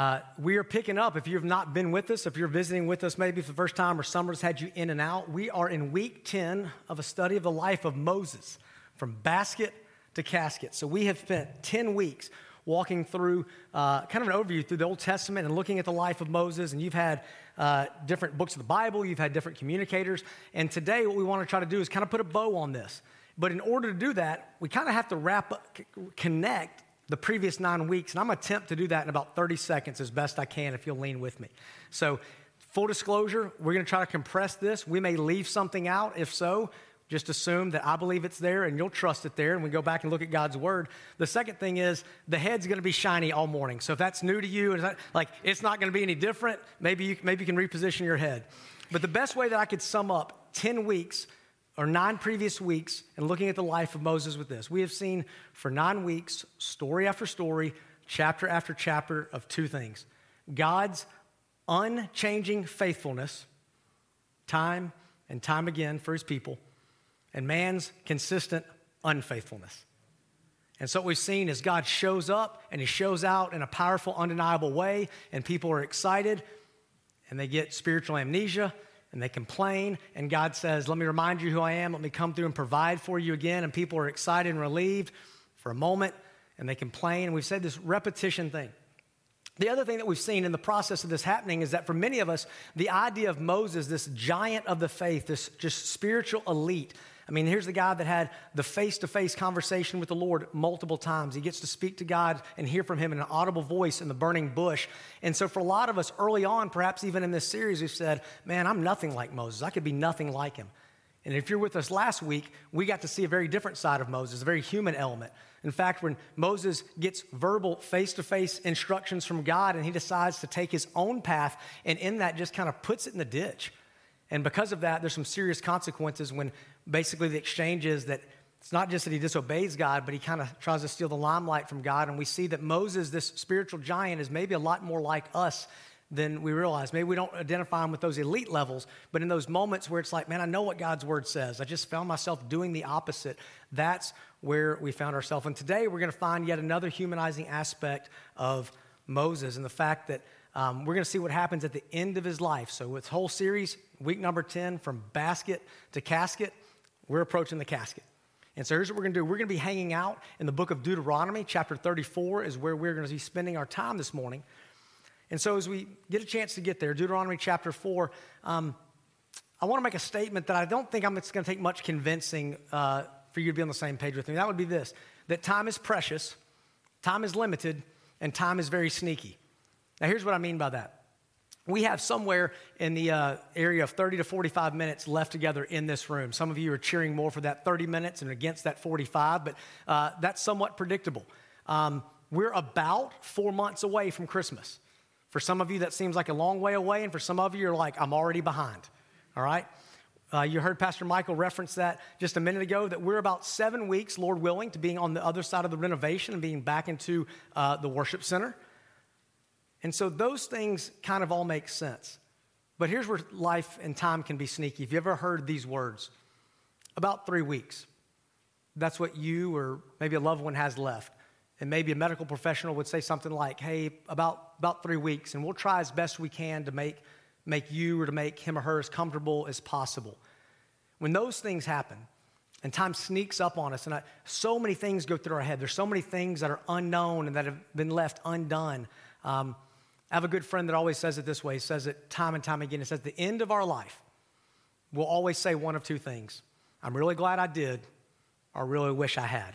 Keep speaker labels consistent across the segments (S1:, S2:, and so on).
S1: Uh, we are picking up. If you've not been with us, if you're visiting with us maybe for the first time or summer's had you in and out, we are in week 10 of a study of the life of Moses from basket to casket. So we have spent 10 weeks walking through uh, kind of an overview through the Old Testament and looking at the life of Moses. And you've had uh, different books of the Bible, you've had different communicators. And today, what we want to try to do is kind of put a bow on this. But in order to do that, we kind of have to wrap up, connect the previous nine weeks. And I'm going to attempt to do that in about 30 seconds as best I can if you'll lean with me. So, full disclosure, we're going to try to compress this. We may leave something out. If so, just assume that I believe it's there and you'll trust it there, and we go back and look at God's word. The second thing is the head's going to be shiny all morning. So if that's new to you, that, like it's not going to be any different, maybe you, maybe you can reposition your head. But the best way that I could sum up 10 weeks or nine previous weeks and looking at the life of Moses with this, we have seen for nine weeks, story after story, chapter after chapter of two things God's unchanging faithfulness, time and time again for his people and man's consistent unfaithfulness. And so what we've seen is God shows up and he shows out in a powerful, undeniable way, and people are excited and they get spiritual amnesia and they complain. And God says, Let me remind you who I am. Let me come through and provide for you again. And people are excited and relieved for a moment and they complain. And we've said this repetition thing. The other thing that we've seen in the process of this happening is that for many of us, the idea of Moses, this giant of the faith, this just spiritual elite, I mean, here's the guy that had the face to face conversation with the Lord multiple times. He gets to speak to God and hear from Him in an audible voice in the burning bush. And so, for a lot of us early on, perhaps even in this series, we've said, Man, I'm nothing like Moses. I could be nothing like him. And if you're with us last week, we got to see a very different side of Moses, a very human element. In fact, when Moses gets verbal, face to face instructions from God and he decides to take his own path, and in that just kind of puts it in the ditch. And because of that, there's some serious consequences when basically the exchange is that it's not just that he disobeys God, but he kind of tries to steal the limelight from God. And we see that Moses, this spiritual giant, is maybe a lot more like us than we realize. Maybe we don't identify him with those elite levels, but in those moments where it's like, man, I know what God's word says. I just found myself doing the opposite. That's where we found ourselves. And today we're going to find yet another humanizing aspect of Moses and the fact that um, we're going to see what happens at the end of his life. So, with whole series, week number 10, from basket to casket, we're approaching the casket. And so here's what we're going to do. We're going to be hanging out in the book of Deuteronomy, chapter 34 is where we're going to be spending our time this morning. And so as we get a chance to get there, Deuteronomy chapter 4, um, I want to make a statement that I don't think I'm, it's going to take much convincing uh, for you to be on the same page with me. That would be this that time is precious, time is limited, and time is very sneaky. Now, here's what I mean by that we have somewhere in the uh, area of 30 to 45 minutes left together in this room. Some of you are cheering more for that 30 minutes and against that 45, but uh, that's somewhat predictable. Um, we're about four months away from Christmas. For some of you, that seems like a long way away, and for some of you, you're like, I'm already behind. All right? Uh, you heard Pastor Michael reference that just a minute ago that we're about seven weeks, Lord willing, to being on the other side of the renovation and being back into uh, the worship center. And so those things kind of all make sense. But here's where life and time can be sneaky. If you ever heard these words, about three weeks, that's what you or maybe a loved one has left. And maybe a medical professional would say something like, hey, about, about three weeks, and we'll try as best we can to make, make you or to make him or her as comfortable as possible. When those things happen, and time sneaks up on us, and I, so many things go through our head. There's so many things that are unknown and that have been left undone. Um, I have a good friend that always says it this way. He says it time and time again. He says, The end of our life, we'll always say one of two things I'm really glad I did, or really wish I had.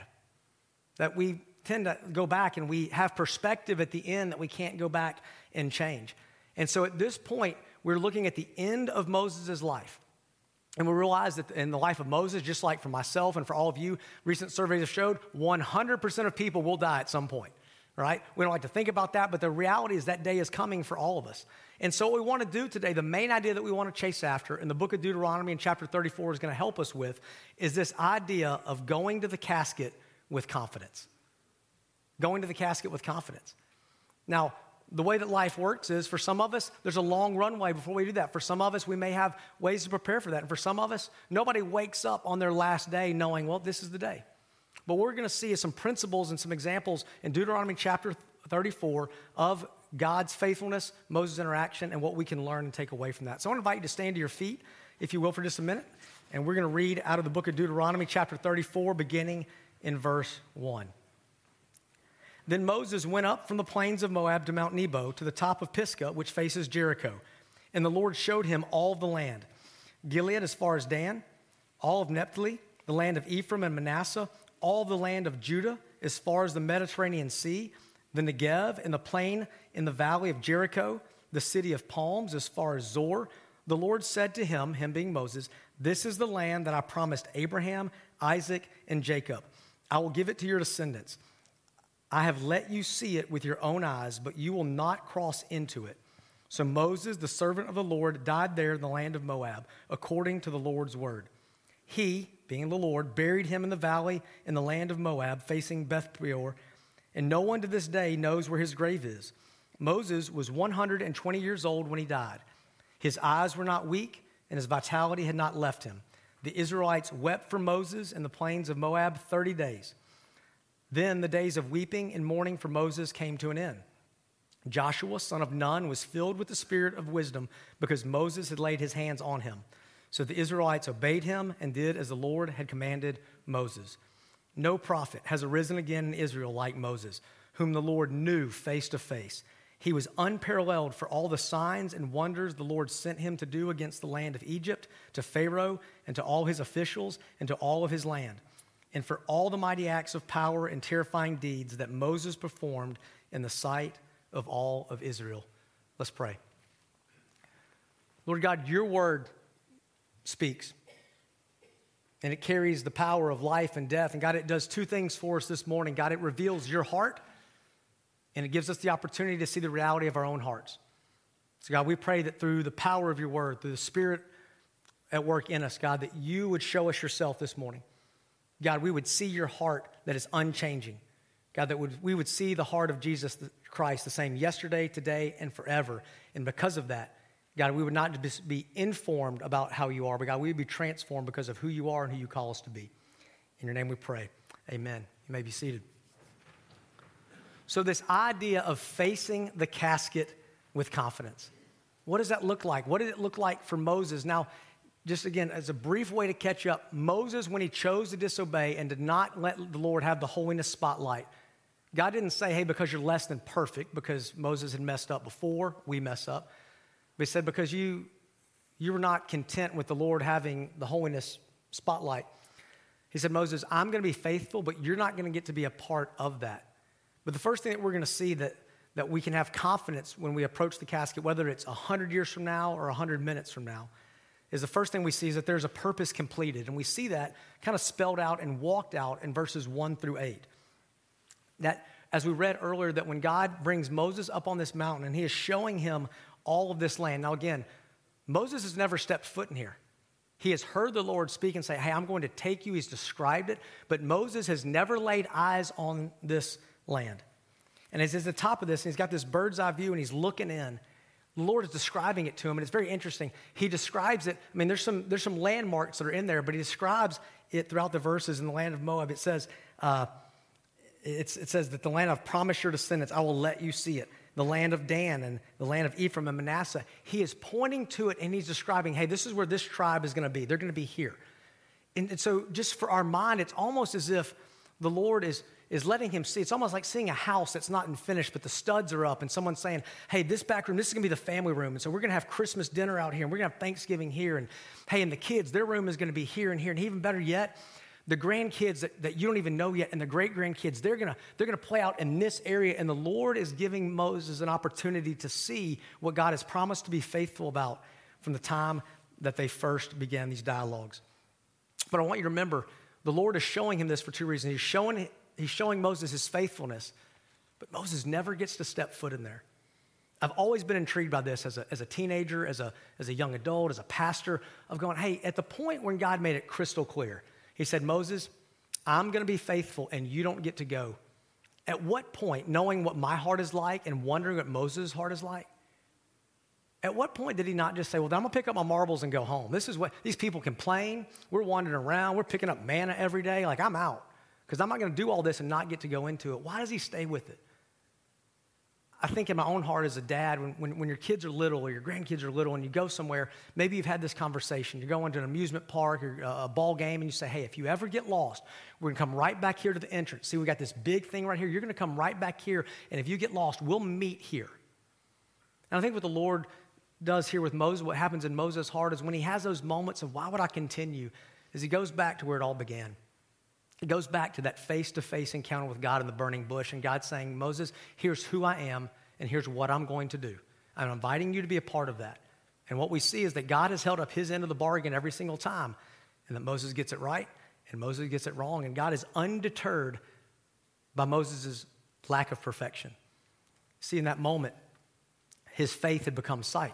S1: That we tend to go back and we have perspective at the end that we can't go back and change. And so at this point, we're looking at the end of Moses' life. And we realize that in the life of Moses, just like for myself and for all of you, recent surveys have showed 100% of people will die at some point right? We don't like to think about that, but the reality is that day is coming for all of us. And so, what we want to do today, the main idea that we want to chase after in the book of Deuteronomy in chapter 34 is going to help us with, is this idea of going to the casket with confidence. Going to the casket with confidence. Now, the way that life works is for some of us, there's a long runway before we do that. For some of us, we may have ways to prepare for that. And for some of us, nobody wakes up on their last day knowing, well, this is the day. But what we're going to see is some principles and some examples in Deuteronomy chapter 34 of God's faithfulness, Moses' interaction, and what we can learn and take away from that. So I want to invite you to stand to your feet, if you will, for just a minute. And we're going to read out of the book of Deuteronomy, chapter 34, beginning in verse 1. Then Moses went up from the plains of Moab to Mount Nebo to the top of Pisgah, which faces Jericho. And the Lord showed him all the land Gilead as far as Dan, all of Naphtali, the land of Ephraim and Manasseh, all the land of Judah as far as the Mediterranean Sea, the Negev and the plain in the valley of Jericho, the city of palms as far as Zoar. The Lord said to him, him being Moses, This is the land that I promised Abraham, Isaac, and Jacob. I will give it to your descendants. I have let you see it with your own eyes, but you will not cross into it. So Moses, the servant of the Lord, died there in the land of Moab, according to the Lord's word. He, being the Lord, buried him in the valley in the land of Moab, facing Beth Peor, and no one to this day knows where his grave is. Moses was 120 years old when he died. His eyes were not weak, and his vitality had not left him. The Israelites wept for Moses in the plains of Moab 30 days. Then the days of weeping and mourning for Moses came to an end. Joshua, son of Nun, was filled with the spirit of wisdom because Moses had laid his hands on him. So the Israelites obeyed him and did as the Lord had commanded Moses. No prophet has arisen again in Israel like Moses, whom the Lord knew face to face. He was unparalleled for all the signs and wonders the Lord sent him to do against the land of Egypt, to Pharaoh, and to all his officials, and to all of his land, and for all the mighty acts of power and terrifying deeds that Moses performed in the sight of all of Israel. Let's pray. Lord God, your word speaks. And it carries the power of life and death. And God, it does two things for us this morning. God, it reveals your heart, and it gives us the opportunity to see the reality of our own hearts. So, God, we pray that through the power of your word, through the Spirit at work in us, God, that you would show us yourself this morning. God, we would see your heart that is unchanging. God, that would, we would see the heart of Jesus Christ the same yesterday, today, and forever. And because of that, God, we would not be informed about how you are, but God, we would be transformed because of who you are and who you call us to be. In your name we pray. Amen. You may be seated. So, this idea of facing the casket with confidence. What does that look like? What did it look like for Moses? Now, just again, as a brief way to catch up, Moses, when he chose to disobey and did not let the Lord have the holiness spotlight, God didn't say, hey, because you're less than perfect, because Moses had messed up before, we mess up. But he said, because you, you were not content with the Lord having the holiness spotlight. He said, Moses, I'm going to be faithful, but you're not going to get to be a part of that. But the first thing that we're going to see that, that we can have confidence when we approach the casket, whether it's 100 years from now or 100 minutes from now, is the first thing we see is that there's a purpose completed. And we see that kind of spelled out and walked out in verses 1 through 8. That, as we read earlier, that when God brings Moses up on this mountain and he is showing him all of this land. Now, again, Moses has never stepped foot in here. He has heard the Lord speak and say, Hey, I'm going to take you. He's described it, but Moses has never laid eyes on this land. And as he's at the top of this, and he's got this bird's eye view and he's looking in. The Lord is describing it to him, and it's very interesting. He describes it. I mean, there's some, there's some landmarks that are in there, but he describes it throughout the verses in the land of Moab. It says, uh, it says that the land I've promised your descendants, I will let you see it the land of Dan and the land of Ephraim and Manasseh. He is pointing to it and he's describing, hey, this is where this tribe is going to be. They're going to be here. And, and, so, just for our mind, it's almost as if the Lord is, is letting him see. It's almost like seeing a house that's not in finished, but the studs are up, and someone's saying, hey, this back room, this is going to be the family room. And so, we're going to have Christmas dinner out here, and we're going to have Thanksgiving here. And hey, and the kids, their room is going to be here and here. And even better yet, the grandkids that, that you don't even know yet and the great grandkids, they're gonna, they're gonna play out in this area. And the Lord is giving Moses an opportunity to see what God has promised to be faithful about from the time that they first began these dialogues. But I want you to remember, the Lord is showing him this for two reasons. He's showing, he's showing Moses his faithfulness, but Moses never gets to step foot in there. I've always been intrigued by this as a, as a teenager, as a, as a young adult, as a pastor, of going, hey, at the point when God made it crystal clear, he said, Moses, I'm going to be faithful and you don't get to go. At what point, knowing what my heart is like and wondering what Moses' heart is like, at what point did he not just say, Well, I'm going to pick up my marbles and go home? This is what these people complain. We're wandering around. We're picking up manna every day. Like, I'm out because I'm not going to do all this and not get to go into it. Why does he stay with it? I think in my own heart as a dad, when, when, when, your kids are little or your grandkids are little and you go somewhere, maybe you've had this conversation. You're going to an amusement park or uh, a ball game and you say, hey, if you ever get lost, we're going to come right back here to the entrance. See, we got this big thing right here. You're going to come right back here. And if you get lost, we'll meet here. And I think what the Lord does here with Moses, what happens in Moses' heart is when he has those moments of why would I continue, is he goes back to where it all began. It goes back to that face to face encounter with God in the burning bush, and God saying, Moses, here's who I am, and here's what I'm going to do. I'm inviting you to be a part of that. And what we see is that God has held up his end of the bargain every single time, and that Moses gets it right, and Moses gets it wrong, and God is undeterred by Moses' lack of perfection. See, in that moment, his faith had become sight.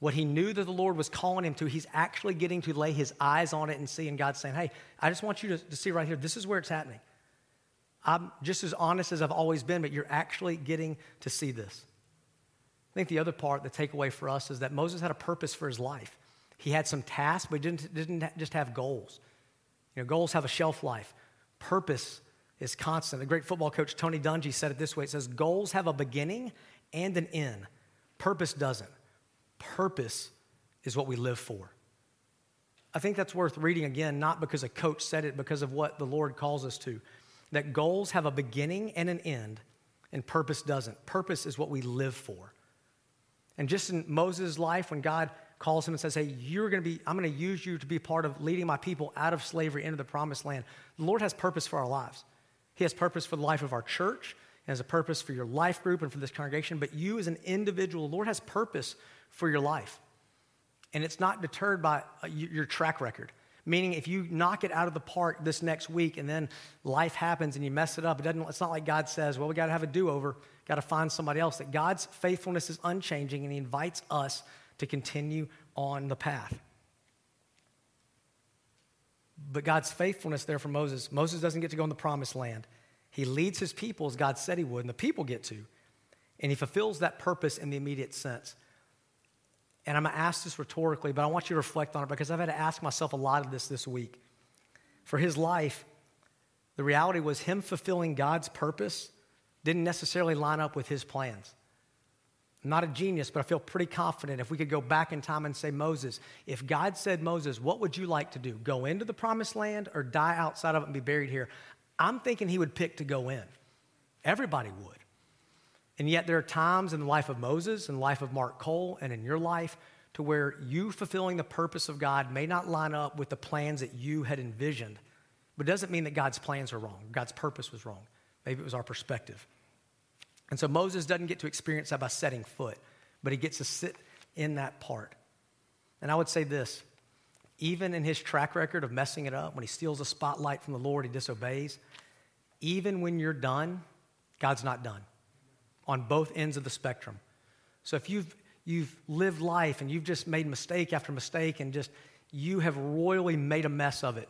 S1: What he knew that the Lord was calling him to, he's actually getting to lay his eyes on it and see. And God's saying, Hey, I just want you to, to see right here, this is where it's happening. I'm just as honest as I've always been, but you're actually getting to see this. I think the other part, the takeaway for us, is that Moses had a purpose for his life. He had some tasks, but didn't, didn't just have goals. You know, goals have a shelf life. Purpose is constant. The great football coach Tony Dungy said it this way: It says, "Goals have a beginning and an end. Purpose doesn't." Purpose is what we live for. I think that's worth reading again, not because a coach said it, because of what the Lord calls us to. That goals have a beginning and an end, and purpose doesn't. Purpose is what we live for. And just in Moses' life, when God calls him and says, Hey, you're going to be, I'm going to use you to be part of leading my people out of slavery into the promised land, the Lord has purpose for our lives. He has purpose for the life of our church, and has a purpose for your life group and for this congregation, but you as an individual, the Lord has purpose for your life. And it's not deterred by uh, your track record. Meaning, if you knock it out of the park this next week and then life happens and you mess it up, it doesn't, it's not like God says, well, we got to have a do over, got to find somebody else. That God's faithfulness is unchanging and He invites us to continue on the path. But God's faithfulness there for Moses, Moses doesn't get to go in the promised land. He leads his people as God said he would, and the people get to. And he fulfills that purpose in the immediate sense. And I'm going to ask this rhetorically, but I want you to reflect on it because I've had to ask myself a lot of this this week. For his life, the reality was him fulfilling God's purpose didn't necessarily line up with his plans. I'm not a genius, but I feel pretty confident if we could go back in time and say, Moses, if God said, Moses, what would you like to do? Go into the promised land or die outside of it and be buried here? I'm thinking he would pick to go in. Everybody would. And yet, there are times in the life of Moses, in the life of Mark Cole, and in your life to where you fulfilling the purpose of God may not line up with the plans that you had envisioned. But it doesn't mean that God's plans are wrong, God's purpose was wrong. Maybe it was our perspective. And so Moses doesn't get to experience that by setting foot, but he gets to sit in that part. And I would say this even in his track record of messing it up, when he steals a spotlight from the Lord, he disobeys, even when you're done, God's not done on both ends of the spectrum. So if you've, you've lived life and you've just made mistake after mistake and just you have royally made a mess of it,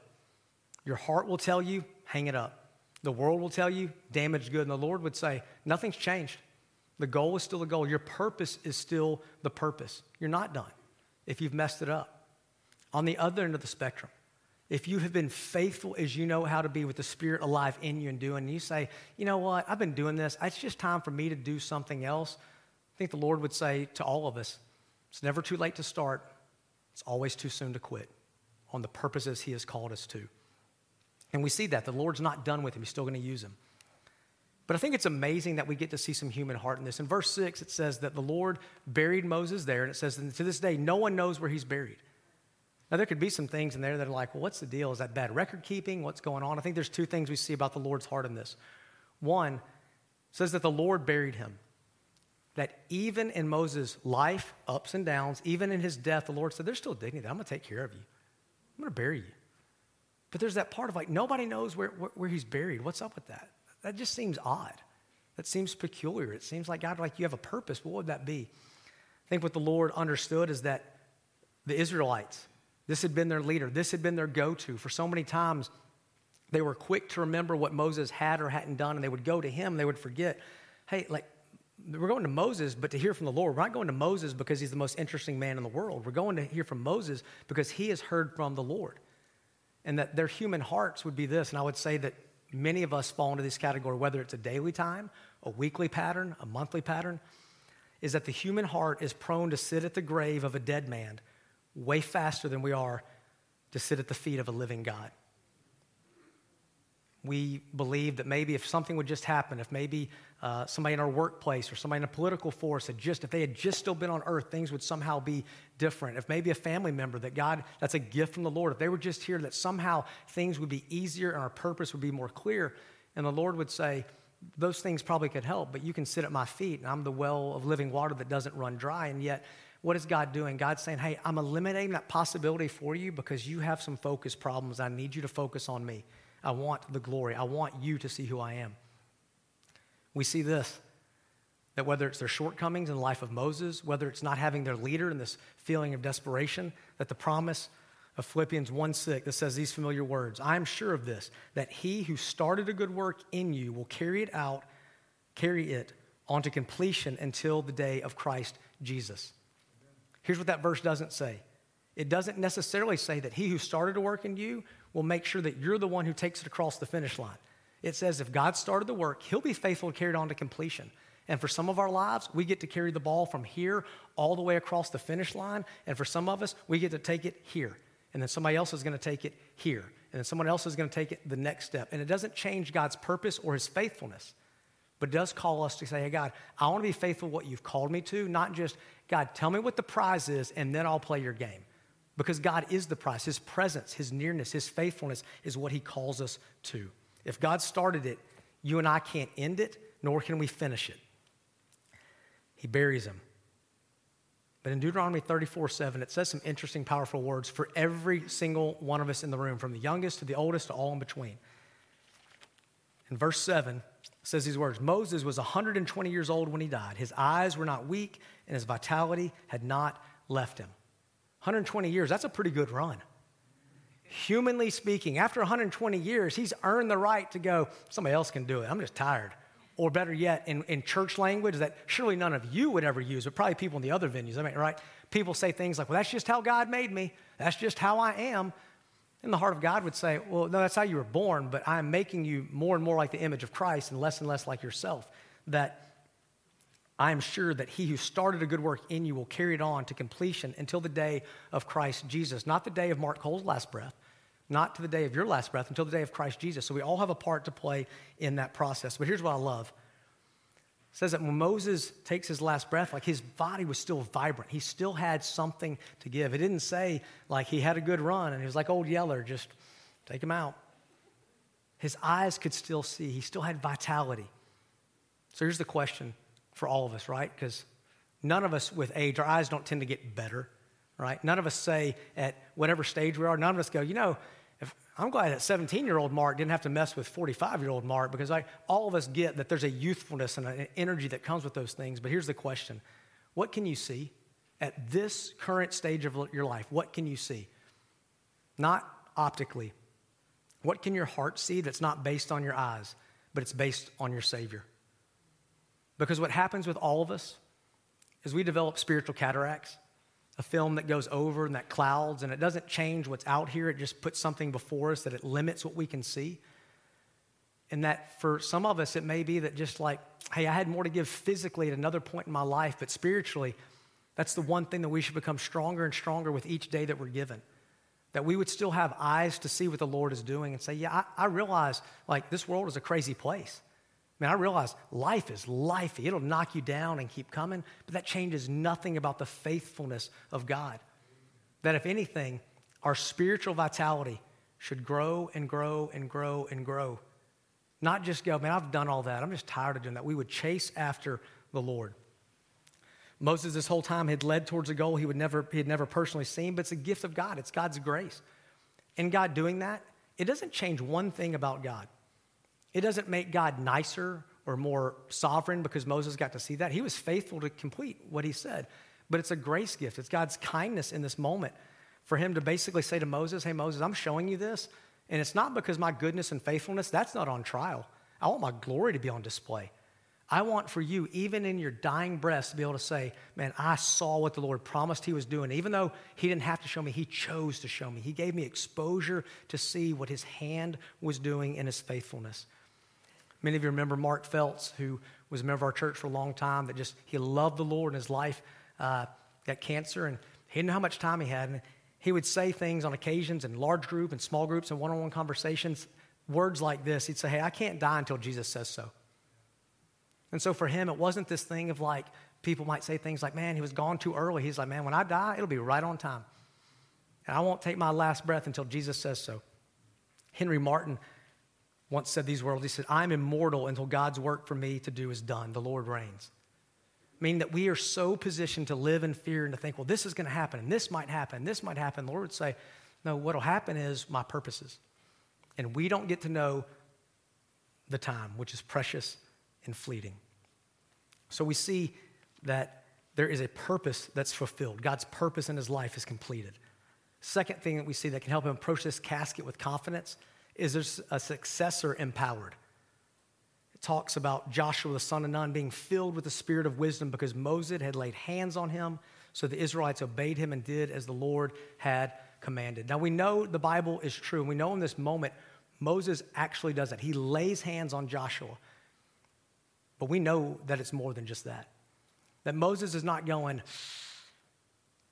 S1: your heart will tell you, hang it up. The world will tell you, damaged good. And the Lord would say, nothing's changed. The goal is still the goal. Your purpose is still the purpose. You're not done if you've messed it up. On the other end of the spectrum, if you have been faithful as you know how to be with the Spirit alive in you and doing, and you say, you know what, I've been doing this, it's just time for me to do something else, I think the Lord would say to all of us, it's never too late to start, it's always too soon to quit on the purposes He has called us to. And we see that. The Lord's not done with him, He's still going to use him. But I think it's amazing that we get to see some human heart in this. In verse 6, it says that the Lord buried Moses there, and it says, and to this day, no one knows where he's buried. Now, there could be some things in there that are like, well, what's the deal? Is that bad record keeping? What's going on? I think there's two things we see about the Lord's heart in this. One says that the Lord buried him. That even in Moses' life, ups and downs, even in his death, the Lord said, There's still dignity. I'm going to take care of you. I'm going to bury you. But there's that part of like, nobody knows where, where, where he's buried. What's up with that? That just seems odd. That seems peculiar. It seems like God, like you have a purpose. What would that be? I think what the Lord understood is that the Israelites, this had been their leader. This had been their go to. For so many times, they were quick to remember what Moses had or hadn't done, and they would go to him. They would forget, hey, like, we're going to Moses, but to hear from the Lord. We're not going to Moses because he's the most interesting man in the world. We're going to hear from Moses because he has heard from the Lord. And that their human hearts would be this. And I would say that many of us fall into this category, whether it's a daily time, a weekly pattern, a monthly pattern, is that the human heart is prone to sit at the grave of a dead man way faster than we are to sit at the feet of a living God. We believe that maybe if something would just happen, if maybe uh, somebody in our workplace or somebody in a political force had just, if they had just still been on earth, things would somehow be different. If maybe a family member that God, that's a gift from the Lord, if they were just here, that somehow things would be easier and our purpose would be more clear. And the Lord would say, those things probably could help, but you can sit at my feet and I'm the well of living water that doesn't run dry. And yet, what is God doing? God's saying, hey, I'm eliminating that possibility for you because you have some focus problems. I need you to focus on me. I want the glory. I want you to see who I am. We see this that whether it's their shortcomings in the life of Moses, whether it's not having their leader and this feeling of desperation, that the promise of Philippians 1 6 that says these familiar words I am sure of this, that he who started a good work in you will carry it out, carry it on to completion until the day of Christ Jesus. Here's what that verse doesn't say it doesn't necessarily say that he who started a work in you will make sure that you're the one who takes it across the finish line. It says if God started the work, he'll be faithful to carry it on to completion. And for some of our lives, we get to carry the ball from here all the way across the finish line. And for some of us, we get to take it here. And then somebody else is going to take it here. And then someone else is going to take it the next step. And it doesn't change God's purpose or his faithfulness, but does call us to say, hey, God, I want to be faithful what you've called me to, not just, God, tell me what the prize is, and then I'll play your game because God is the prize. His presence, His nearness, His faithfulness is what He calls us to. If God started it, you and I can't end it, nor can we finish it. He buries him. But in Deuteronomy 34 7, it says some interesting, powerful words for every single one of us in the room, from the youngest to the oldest to all in between. In verse 7, says these words Moses was 120 years old when he died. His eyes were not weak, and his vitality had not left him. 120 years, that's a pretty good run. Humanly speaking, after 120 years, he's earned the right to go, somebody else can do it. I'm just tired. Or better yet, in, in church language that surely none of you would ever use, but probably people in the other venues, I mean, right? People say things like, well, that's just how God made me. That's just how I am. And the heart of God would say, well, no, that's how you were born, but I'm making you more and more like the image of Christ and less and less like yourself. That I am sure that he who started a good work in you will carry it on to completion until the day of Christ Jesus. Not the day of Mark Cole's last breath, not to the day of your last breath, until the day of Christ Jesus. So we all have a part to play in that process. But here's what I love. Says that when Moses takes his last breath, like his body was still vibrant. He still had something to give. It didn't say like he had a good run and he was like old Yeller, just take him out. His eyes could still see. He still had vitality. So here's the question for all of us, right? Because none of us with age, our eyes don't tend to get better, right? None of us say at whatever stage we are, none of us go, you know, if, I'm glad that 17 year old Mark didn't have to mess with 45 year old Mark because I, all of us get that there's a youthfulness and an energy that comes with those things. But here's the question What can you see at this current stage of your life? What can you see? Not optically. What can your heart see that's not based on your eyes, but it's based on your Savior? Because what happens with all of us is we develop spiritual cataracts, a film that goes over and that clouds, and it doesn't change what's out here. It just puts something before us that it limits what we can see. And that for some of us, it may be that just like, hey, I had more to give physically at another point in my life, but spiritually, that's the one thing that we should become stronger and stronger with each day that we're given. That we would still have eyes to see what the Lord is doing and say, yeah, I, I realize like this world is a crazy place. I mean, I realize life is lifey. It'll knock you down and keep coming, but that changes nothing about the faithfulness of God. That if anything, our spiritual vitality should grow and grow and grow and grow. Not just go, man, I've done all that. I'm just tired of doing that. We would chase after the Lord. Moses, this whole time, had led towards a goal he would never, he had never personally seen, but it's a gift of God. It's God's grace. And God doing that, it doesn't change one thing about God. It doesn't make God nicer or more sovereign because Moses got to see that. He was faithful to complete what he said. But it's a grace gift, it's God's kindness in this moment for him to basically say to Moses, Hey, Moses, I'm showing you this. And it's not because my goodness and faithfulness, that's not on trial. I want my glory to be on display. I want for you, even in your dying breath, to be able to say, Man, I saw what the Lord promised He was doing. Even though He didn't have to show me, He chose to show me. He gave me exposure to see what His hand was doing in His faithfulness. Many of you remember Mark Felts, who was a member of our church for a long time, that just, he loved the Lord in his life, uh, got cancer, and he didn't know how much time he had. And he would say things on occasions in large group and small groups and one on one conversations, words like this. He'd say, Hey, I can't die until Jesus says so. And so for him, it wasn't this thing of like, people might say things like, Man, he was gone too early. He's like, Man, when I die, it'll be right on time. And I won't take my last breath until Jesus says so. Henry Martyn once said these words. He said, I'm immortal until God's work for me to do is done. The Lord reigns. Meaning that we are so positioned to live in fear and to think, well, this is going to happen, and this might happen, and this might happen. The Lord would say, no, what will happen is my purposes. And we don't get to know the time, which is precious and fleeting. So we see that there is a purpose that's fulfilled. God's purpose in his life is completed. Second thing that we see that can help him approach this casket with confidence is there's a successor empowered. It talks about Joshua, the son of Nun, being filled with the spirit of wisdom because Moses had laid hands on him. So the Israelites obeyed him and did as the Lord had commanded. Now we know the Bible is true, and we know in this moment Moses actually does it. He lays hands on Joshua. But we know that it's more than just that. That Moses is not going,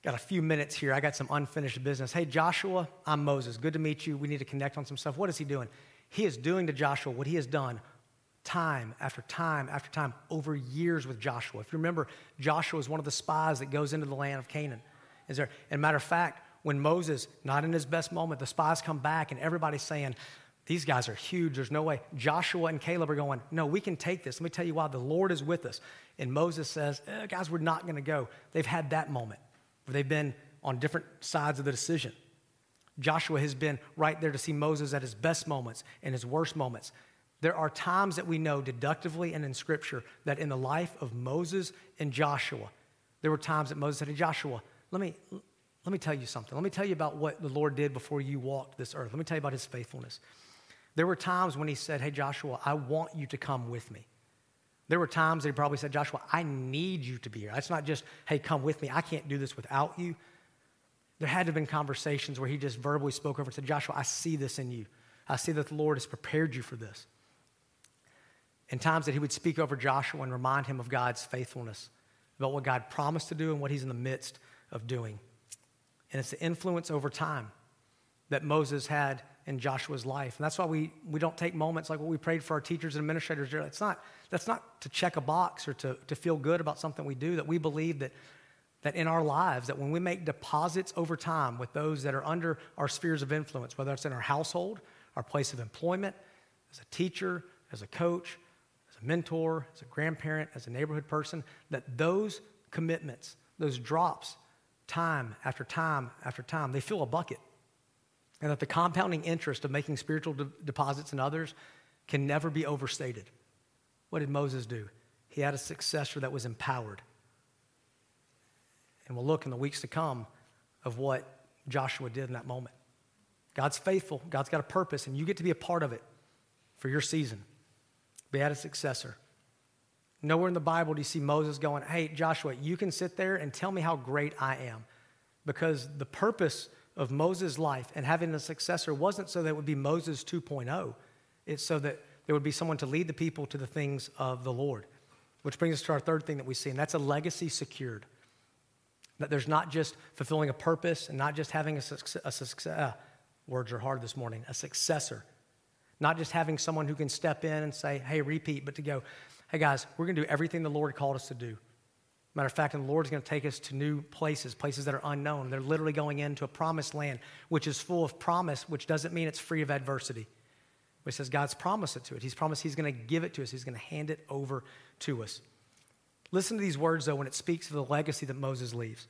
S1: Got a few minutes here. I got some unfinished business. Hey, Joshua, I'm Moses. Good to meet you. We need to connect on some stuff. What is he doing? He is doing to Joshua what he has done time after time after time over years with Joshua. If you remember, Joshua is one of the spies that goes into the land of Canaan. Is there? And matter of fact, when Moses, not in his best moment, the spies come back and everybody's saying, these guys are huge. There's no way. Joshua and Caleb are going, no, we can take this. Let me tell you why. The Lord is with us. And Moses says, eh, guys, we're not going to go. They've had that moment they've been on different sides of the decision. Joshua has been right there to see Moses at his best moments and his worst moments. There are times that we know deductively and in Scripture that in the life of Moses and Joshua, there were times that Moses said to Joshua, let me, let me tell you something. Let me tell you about what the Lord did before you walked this earth. Let me tell you about his faithfulness. There were times when he said, Hey, Joshua, I want you to come with me. There were times that he probably said, Joshua, I need you to be here. It's not just, hey, come with me. I can't do this without you. There had to have been conversations where he just verbally spoke over and said, Joshua, I see this in you. I see that the Lord has prepared you for this. In times that he would speak over Joshua and remind him of God's faithfulness, about what God promised to do and what he's in the midst of doing. And it's the influence over time that Moses had in Joshua's life. And that's why we, we don't take moments like what we prayed for our teachers and administrators. It's not, that's not to check a box or to, to feel good about something we do, that we believe that, that in our lives, that when we make deposits over time with those that are under our spheres of influence, whether it's in our household, our place of employment, as a teacher, as a coach, as a mentor, as a grandparent, as a neighborhood person, that those commitments, those drops, time after time after time, they fill a bucket. And that the compounding interest of making spiritual de- deposits in others can never be overstated. What did Moses do? He had a successor that was empowered. And we'll look in the weeks to come of what Joshua did in that moment. God's faithful, God's got a purpose, and you get to be a part of it for your season. Be had a successor. Nowhere in the Bible do you see Moses going, Hey, Joshua, you can sit there and tell me how great I am. Because the purpose of Moses' life and having a successor wasn't so that it would be Moses 2.0. It's so that there would be someone to lead the people to the things of the Lord. Which brings us to our third thing that we see, and that's a legacy secured. That there's not just fulfilling a purpose and not just having a, success, uh, words are hard this morning, a successor. Not just having someone who can step in and say, hey, repeat, but to go, hey guys, we're going to do everything the Lord called us to do. Matter of fact, and the Lord's going to take us to new places, places that are unknown. They're literally going into a promised land, which is full of promise, which doesn't mean it's free of adversity. But it says God's promised it to it. He's promised He's going to give it to us, He's going to hand it over to us. Listen to these words, though, when it speaks of the legacy that Moses leaves.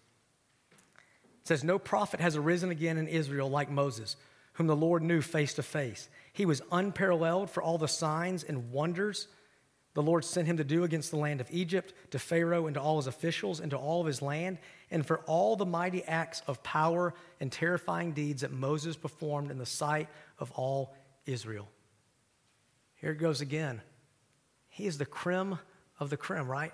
S1: It says, No prophet has arisen again in Israel like Moses, whom the Lord knew face to face. He was unparalleled for all the signs and wonders the Lord sent him to do against the land of Egypt, to Pharaoh, and to all his officials, and to all of his land, and for all the mighty acts of power and terrifying deeds that Moses performed in the sight of all Israel. Here it goes again. He is the creme of the creme, right?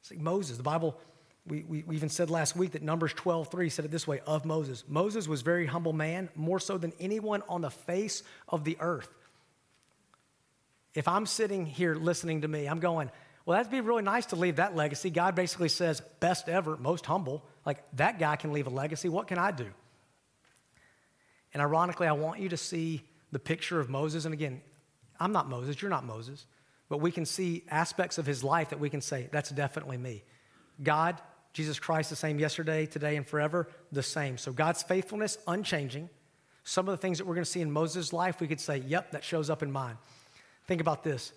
S1: It's like Moses. The Bible, we, we, we even said last week that Numbers 12, 3 said it this way of Moses. Moses was very humble man, more so than anyone on the face of the earth. If I'm sitting here listening to me, I'm going, well, that'd be really nice to leave that legacy. God basically says, best ever, most humble. Like, that guy can leave a legacy. What can I do? And ironically, I want you to see the picture of Moses. And again, I'm not Moses, you're not Moses, but we can see aspects of his life that we can say, that's definitely me. God, Jesus Christ, the same yesterday, today, and forever, the same. So God's faithfulness, unchanging. Some of the things that we're going to see in Moses' life, we could say, yep, that shows up in mine. Think about this.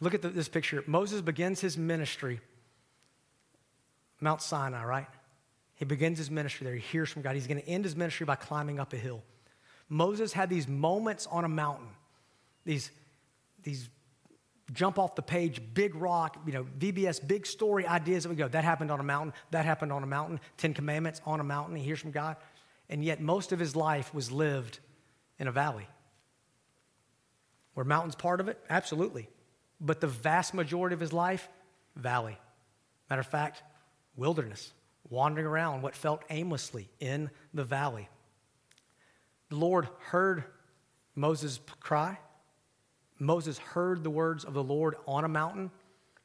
S1: Look at the, this picture. Moses begins his ministry, Mount Sinai, right? He begins his ministry there. He hears from God. He's going to end his ministry by climbing up a hill. Moses had these moments on a mountain, these, these jump off the page, big rock, you know, VBS, big story ideas that we go, that happened on a mountain, that happened on a mountain, Ten Commandments on a mountain, he hears from God. And yet most of his life was lived in a valley. Were mountains part of it? Absolutely. But the vast majority of his life, valley. Matter of fact, wilderness, wandering around what felt aimlessly in the valley. The Lord heard Moses cry. Moses heard the words of the Lord on a mountain,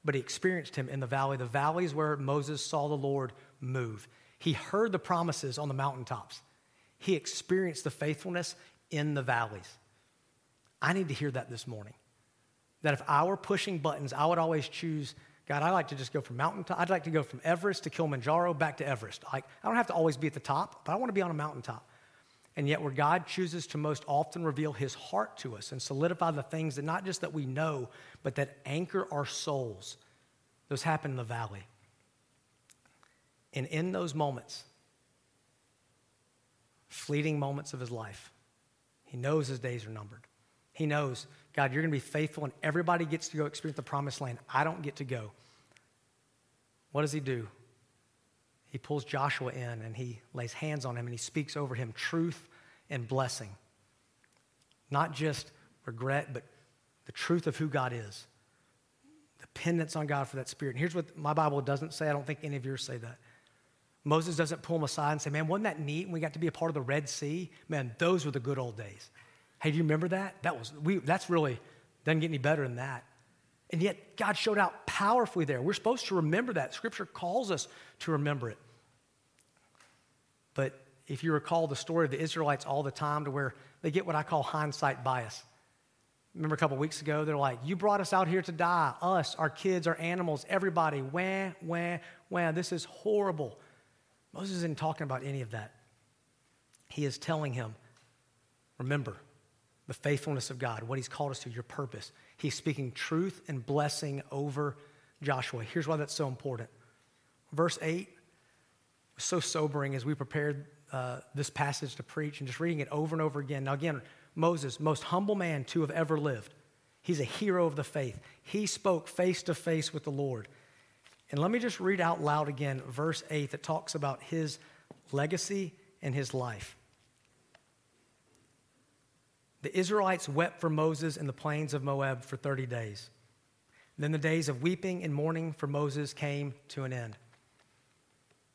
S1: but he experienced him in the valley. The valley is where Moses saw the Lord move. He heard the promises on the mountaintops. He experienced the faithfulness in the valleys. I need to hear that this morning. That if I were pushing buttons, I would always choose God, I like to just go from mountaintop. I'd like to go from Everest to Kilimanjaro back to Everest. Like, I don't have to always be at the top, but I want to be on a mountaintop. And yet, where God chooses to most often reveal his heart to us and solidify the things that not just that we know, but that anchor our souls, those happen in the valley. And in those moments, fleeting moments of his life, he knows his days are numbered. He knows, God, you're going to be faithful, and everybody gets to go experience the promised land. I don't get to go. What does he do? He pulls Joshua in and he lays hands on him and he speaks over him truth and blessing. Not just regret, but the truth of who God is. Dependence on God for that spirit. And here's what my Bible doesn't say. I don't think any of yours say that. Moses doesn't pull him aside and say, Man, wasn't that neat when we got to be a part of the Red Sea? Man, those were the good old days. Hey, do you remember that? That was we that's really doesn't get any better than that. And yet God showed out powerfully there. We're supposed to remember that. Scripture calls us to remember it. But if you recall the story of the Israelites all the time to where they get what I call hindsight bias. Remember a couple weeks ago, they're like, You brought us out here to die, us, our kids, our animals, everybody. Wah, wah, wah. This is horrible. Moses isn't talking about any of that. He is telling him, Remember, the faithfulness of God, what He's called us to, your purpose. He's speaking truth and blessing over Joshua. Here's why that's so important. Verse 8 was so sobering as we prepared uh, this passage to preach and just reading it over and over again. Now, again, Moses, most humble man to have ever lived. He's a hero of the faith. He spoke face to face with the Lord. And let me just read out loud again verse 8 that talks about his legacy and his life. The Israelites wept for Moses in the plains of Moab for 30 days. Then the days of weeping and mourning for Moses came to an end.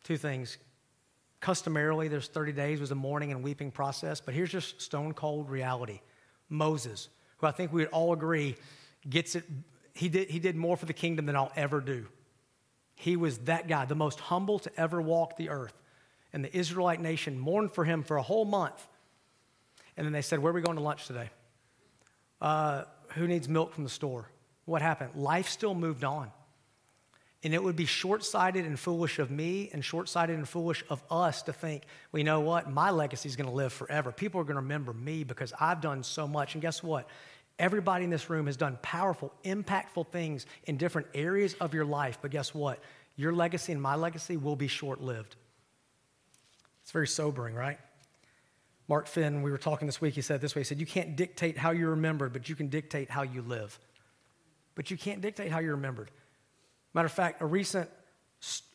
S1: Two things. Customarily, there's 30 days was a mourning and weeping process, but here's just stone cold reality. Moses, who I think we would all agree gets it, he did, he did more for the kingdom than I'll ever do. He was that guy, the most humble to ever walk the earth. And the Israelite nation mourned for him for a whole month and then they said, Where are we going to lunch today? Uh, who needs milk from the store? What happened? Life still moved on. And it would be short sighted and foolish of me and short sighted and foolish of us to think, well, you know what? My legacy is going to live forever. People are going to remember me because I've done so much. And guess what? Everybody in this room has done powerful, impactful things in different areas of your life. But guess what? Your legacy and my legacy will be short lived. It's very sobering, right? Mark Finn, we were talking this week, he said this way He said, You can't dictate how you're remembered, but you can dictate how you live. But you can't dictate how you're remembered. Matter of fact, a recent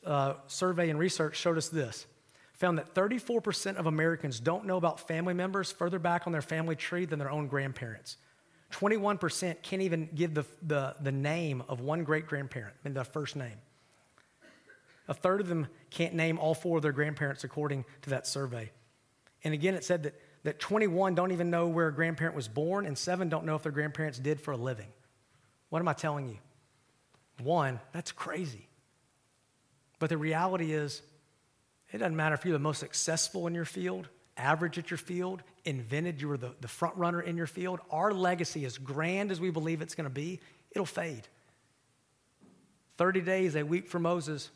S1: uh, survey and research showed us this found that 34% of Americans don't know about family members further back on their family tree than their own grandparents. 21% can't even give the, the, the name of one great grandparent, I mean, their first name. A third of them can't name all four of their grandparents according to that survey. And again, it said that, that 21 don't even know where a grandparent was born, and seven don't know if their grandparents did for a living. What am I telling you? One, that's crazy. But the reality is, it doesn't matter if you're the most successful in your field, average at your field, invented, you were the, the front runner in your field. Our legacy, as grand as we believe it's going to be, it'll fade. 30 days, a week for Moses,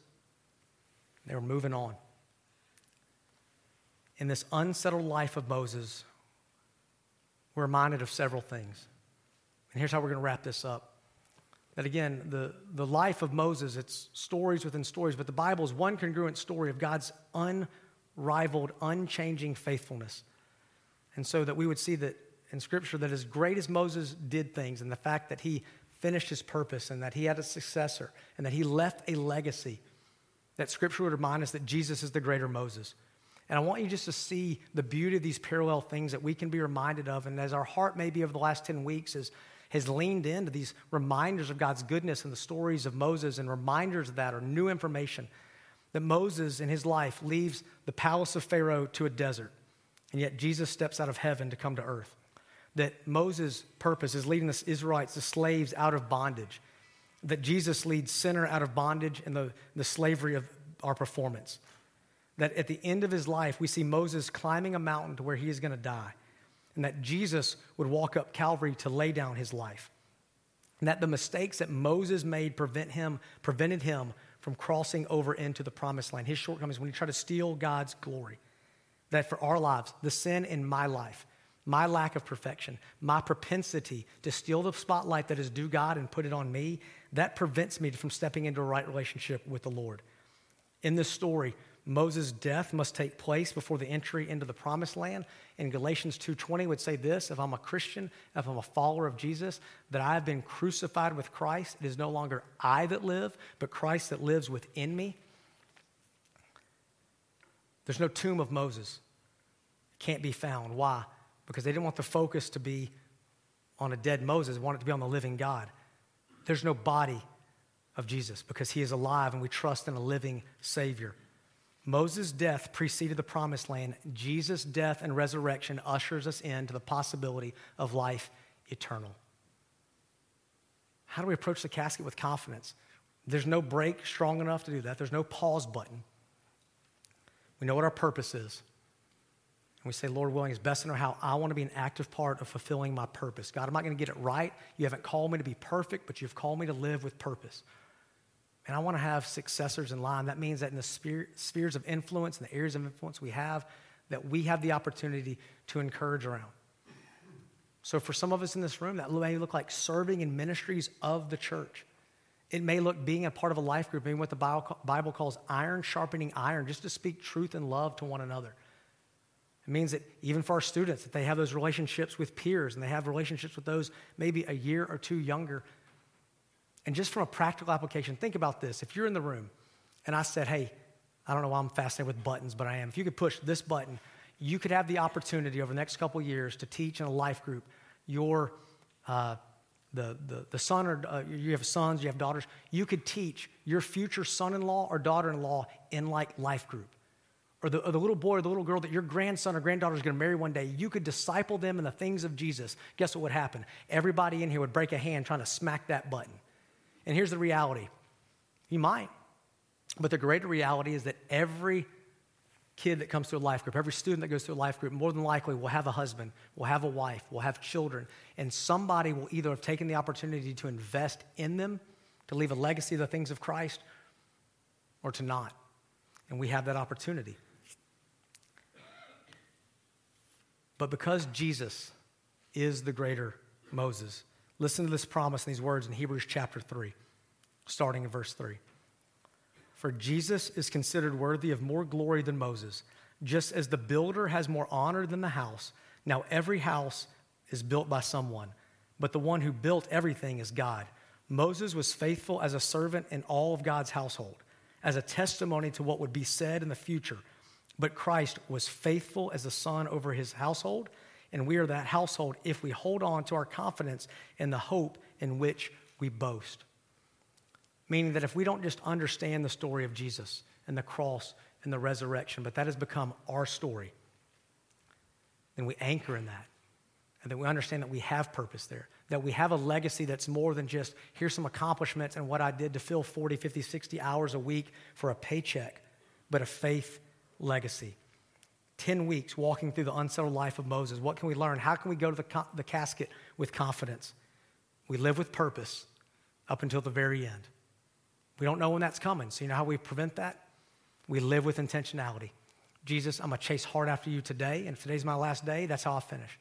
S1: they were moving on. In this unsettled life of Moses, we're reminded of several things. And here's how we're going to wrap this up. That again, the, the life of Moses, it's stories within stories, but the Bible is one congruent story of God's unrivaled, unchanging faithfulness. And so that we would see that in Scripture that as great as Moses did things, and the fact that he finished his purpose, and that he had a successor, and that he left a legacy, that Scripture would remind us that Jesus is the greater Moses. And I want you just to see the beauty of these parallel things that we can be reminded of. And as our heart, maybe over the last 10 weeks, is, has leaned into these reminders of God's goodness and the stories of Moses, and reminders of that or new information, that Moses in his life leaves the palace of Pharaoh to a desert. And yet Jesus steps out of heaven to come to earth. That Moses' purpose is leading the Israelites, the slaves, out of bondage. That Jesus leads sinner out of bondage and the, the slavery of our performance. That at the end of his life, we see Moses climbing a mountain to where he is going to die. And that Jesus would walk up Calvary to lay down his life. And that the mistakes that Moses made prevent him, prevented him from crossing over into the promised land. His shortcomings when he tried to steal God's glory that for our lives, the sin in my life, my lack of perfection, my propensity to steal the spotlight that is due God and put it on me, that prevents me from stepping into a right relationship with the Lord. In this story, Moses' death must take place before the entry into the promised land. And Galatians 2:20 would say this, if I'm a Christian, if I'm a follower of Jesus, that I have been crucified with Christ, it is no longer I that live, but Christ that lives within me. There's no tomb of Moses. It can't be found. Why? Because they didn't want the focus to be on a dead Moses, they wanted it to be on the living God. There's no body of Jesus because he is alive and we trust in a living Savior. Moses' death preceded the promised land. Jesus' death and resurrection ushers us into the possibility of life eternal. How do we approach the casket with confidence? There's no break strong enough to do that. There's no pause button. We know what our purpose is. And we say, Lord willing, is best in our how I want to be an active part of fulfilling my purpose. God, I'm not going to get it right. You haven't called me to be perfect, but you've called me to live with purpose. And I want to have successors in line. That means that in the spheres of influence and the areas of influence we have, that we have the opportunity to encourage around. So for some of us in this room, that may look like serving in ministries of the church. It may look being a part of a life group, being what the Bible calls iron sharpening iron, just to speak truth and love to one another. It means that even for our students, that they have those relationships with peers and they have relationships with those maybe a year or two younger. And just from a practical application, think about this. If you're in the room and I said, hey, I don't know why I'm fascinated with buttons, but I am. If you could push this button, you could have the opportunity over the next couple years to teach in a life group your uh, the, the, the son or uh, you have sons, you have daughters, you could teach your future son in law or daughter in law in like life group. Or the, or the little boy or the little girl that your grandson or granddaughter is going to marry one day, you could disciple them in the things of Jesus. Guess what would happen? Everybody in here would break a hand trying to smack that button. And here's the reality you might. But the greater reality is that every kid that comes to a life group, every student that goes to a life group, more than likely will have a husband, will have a wife, will have children, and somebody will either have taken the opportunity to invest in them, to leave a legacy of the things of Christ, or to not. And we have that opportunity. But because Jesus is the greater Moses, listen to this promise and these words in Hebrews chapter 3, starting in verse 3. For Jesus is considered worthy of more glory than Moses, just as the builder has more honor than the house. Now, every house is built by someone, but the one who built everything is God. Moses was faithful as a servant in all of God's household, as a testimony to what would be said in the future. But Christ was faithful as a son over his household And we are that household if we hold on to our confidence in the hope in which we boast. Meaning that if we don't just understand the story of Jesus and the cross and the resurrection, but that has become our story, then we anchor in that. And that we understand that we have purpose there, that we have a legacy that's more than just here's some accomplishments and what I did to fill 40, 50, 60 hours a week for a paycheck, but a faith legacy. 10 weeks walking through the unsettled life of Moses. What can we learn? How can we go to the, the casket with confidence? We live with purpose up until the very end. We don't know when that's coming. So, you know how we prevent that? We live with intentionality. Jesus, I'm going to chase hard after you today, and if today's my last day, that's how I finish.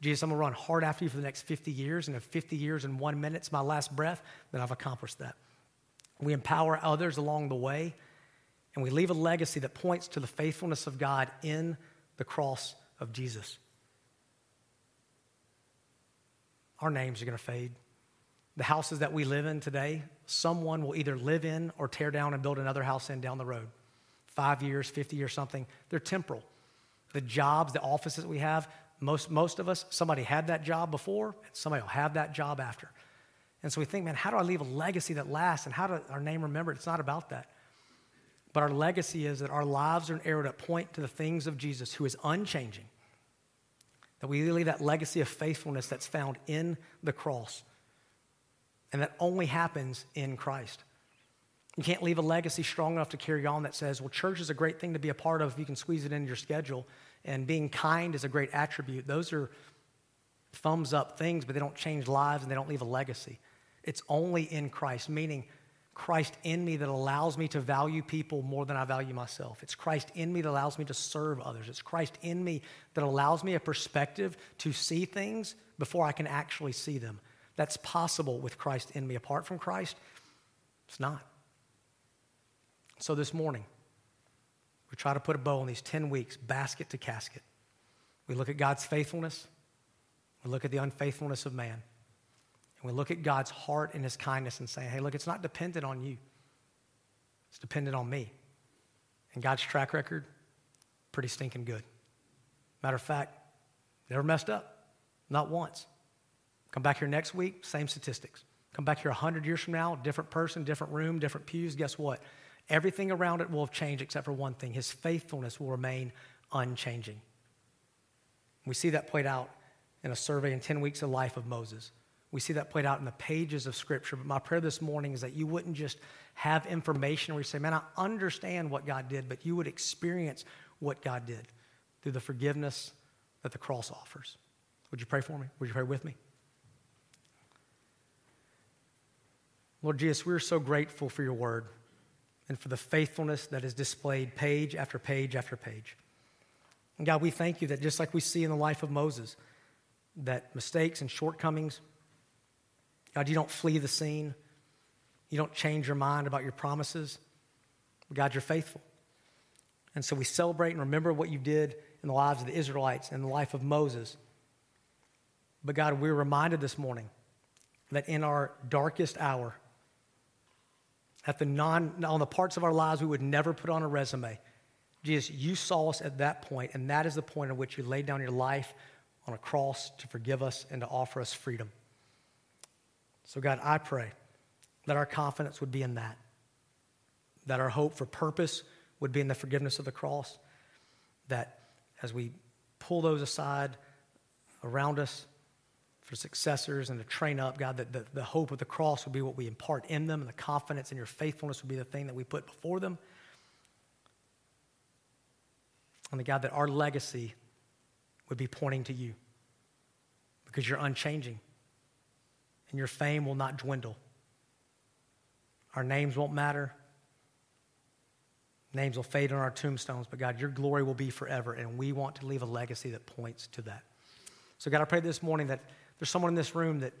S1: Jesus, I'm going to run hard after you for the next 50 years, and if 50 years and one minute's my last breath, then I've accomplished that. We empower others along the way, and we leave a legacy that points to the faithfulness of God in the cross of Jesus. Our names are going to fade. The houses that we live in today, someone will either live in or tear down and build another house in down the road. Five years, 50 years, something. They're temporal. The jobs, the offices that we have, most, most of us, somebody had that job before, and somebody will have that job after. And so we think, man, how do I leave a legacy that lasts and how do our name remembered? It's not about that. But our legacy is that our lives are an arrow that point to the things of Jesus who is unchanging. That we leave that legacy of faithfulness that's found in the cross. And that only happens in Christ. You can't leave a legacy strong enough to carry on that says, well, church is a great thing to be a part of if you can squeeze it into your schedule and being kind is a great attribute. Those are thumbs up things, but they don't change lives and they don't leave a legacy. It's only in Christ, meaning Christ in me that allows me to value people more than I value myself. It's Christ in me that allows me to serve others. It's Christ in me that allows me a perspective to see things before I can actually see them. That's possible with Christ in me. Apart from Christ, it's not. So this morning, we try to put a bow on these 10 weeks, basket to casket. We look at God's faithfulness, we look at the unfaithfulness of man, and we look at God's heart and his kindness and say, hey, look, it's not dependent on you, it's dependent on me. And God's track record, pretty stinking good. Matter of fact, never messed up, not once. Come back here next week, same statistics. Come back here 100 years from now, different person, different room, different pews. Guess what? Everything around it will have changed except for one thing his faithfulness will remain unchanging. We see that played out in a survey in 10 weeks of life of Moses. We see that played out in the pages of Scripture. But my prayer this morning is that you wouldn't just have information where you say, Man, I understand what God did, but you would experience what God did through the forgiveness that the cross offers. Would you pray for me? Would you pray with me? Lord Jesus, we're so grateful for your word and for the faithfulness that is displayed page after page after page. And God, we thank you that just like we see in the life of Moses, that mistakes and shortcomings, God, you don't flee the scene. You don't change your mind about your promises. God, you're faithful. And so we celebrate and remember what you did in the lives of the Israelites and the life of Moses. But God, we're reminded this morning that in our darkest hour, at the non, on the parts of our lives we would never put on a resume. Jesus, you saw us at that point, and that is the point at which you laid down your life on a cross to forgive us and to offer us freedom. So, God, I pray that our confidence would be in that, that our hope for purpose would be in the forgiveness of the cross, that as we pull those aside around us, for successors and to train up, God, that the, the hope of the cross would be what we impart in them, and the confidence in your faithfulness would be the thing that we put before them. And the God, that our legacy would be pointing to you because you're unchanging and your fame will not dwindle. Our names won't matter. Names will fade on our tombstones, but God, your glory will be forever, and we want to leave a legacy that points to that. So, God, I pray this morning that there's someone in this room that,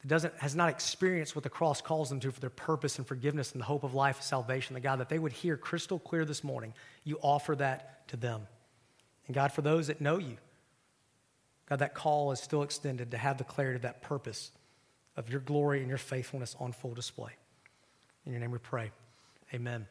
S1: that doesn't, has not experienced what the cross calls them to for their purpose and forgiveness and the hope of life, and salvation, the God, that they would hear crystal clear this morning. You offer that to them. And God, for those that know you, God, that call is still extended to have the clarity of that purpose of your glory and your faithfulness on full display. In your name we pray. Amen.